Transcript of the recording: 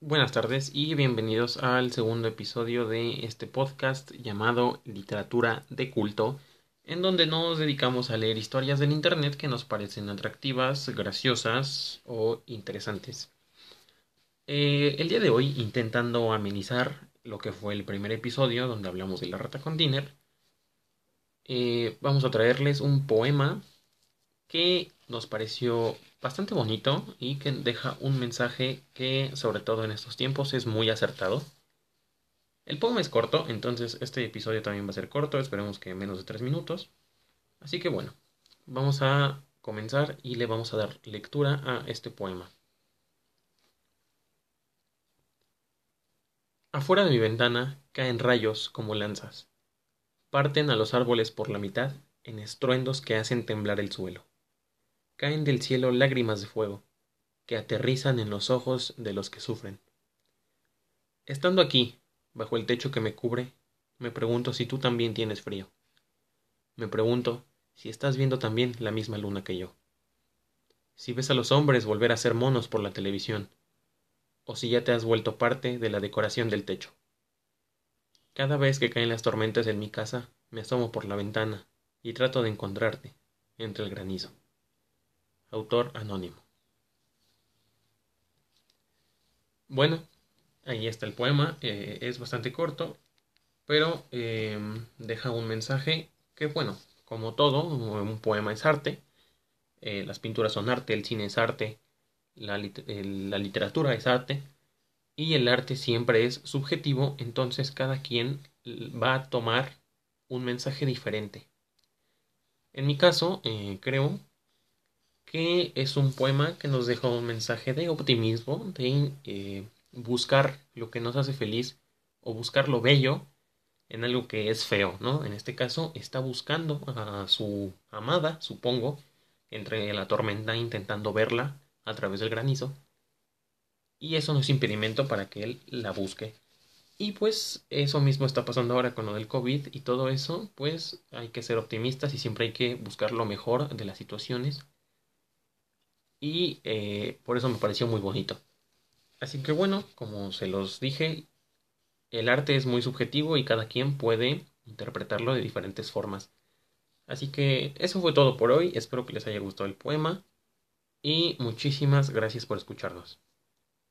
Buenas tardes y bienvenidos al segundo episodio de este podcast llamado Literatura de culto, en donde nos dedicamos a leer historias del Internet que nos parecen atractivas, graciosas o interesantes. Eh, el día de hoy, intentando amenizar lo que fue el primer episodio donde hablamos de la rata con dinner, eh, vamos a traerles un poema que nos pareció bastante bonito y que deja un mensaje que, sobre todo en estos tiempos, es muy acertado. El poema es corto, entonces este episodio también va a ser corto, esperemos que menos de tres minutos. Así que bueno, vamos a comenzar y le vamos a dar lectura a este poema. Afuera de mi ventana caen rayos como lanzas. Parten a los árboles por la mitad en estruendos que hacen temblar el suelo caen del cielo lágrimas de fuego, que aterrizan en los ojos de los que sufren. Estando aquí, bajo el techo que me cubre, me pregunto si tú también tienes frío. Me pregunto si estás viendo también la misma luna que yo. Si ves a los hombres volver a ser monos por la televisión, o si ya te has vuelto parte de la decoración del techo. Cada vez que caen las tormentas en mi casa, me asomo por la ventana y trato de encontrarte entre el granizo. Autor anónimo. Bueno, ahí está el poema. Eh, es bastante corto, pero em, deja un mensaje que, bueno, como todo, un poema es arte. Eh, las pinturas son arte, el cine es arte, la, la literatura es arte. Y el arte siempre es subjetivo, entonces cada quien va a tomar un mensaje diferente. En mi caso, eh, creo que es un poema que nos deja un mensaje de optimismo, de eh, buscar lo que nos hace feliz o buscar lo bello en algo que es feo, ¿no? En este caso está buscando a su amada, supongo, entre la tormenta intentando verla a través del granizo. Y eso no es impedimento para que él la busque. Y pues eso mismo está pasando ahora con lo del COVID y todo eso, pues hay que ser optimistas y siempre hay que buscar lo mejor de las situaciones y eh, por eso me pareció muy bonito. Así que bueno, como se los dije, el arte es muy subjetivo y cada quien puede interpretarlo de diferentes formas. Así que eso fue todo por hoy, espero que les haya gustado el poema y muchísimas gracias por escucharnos.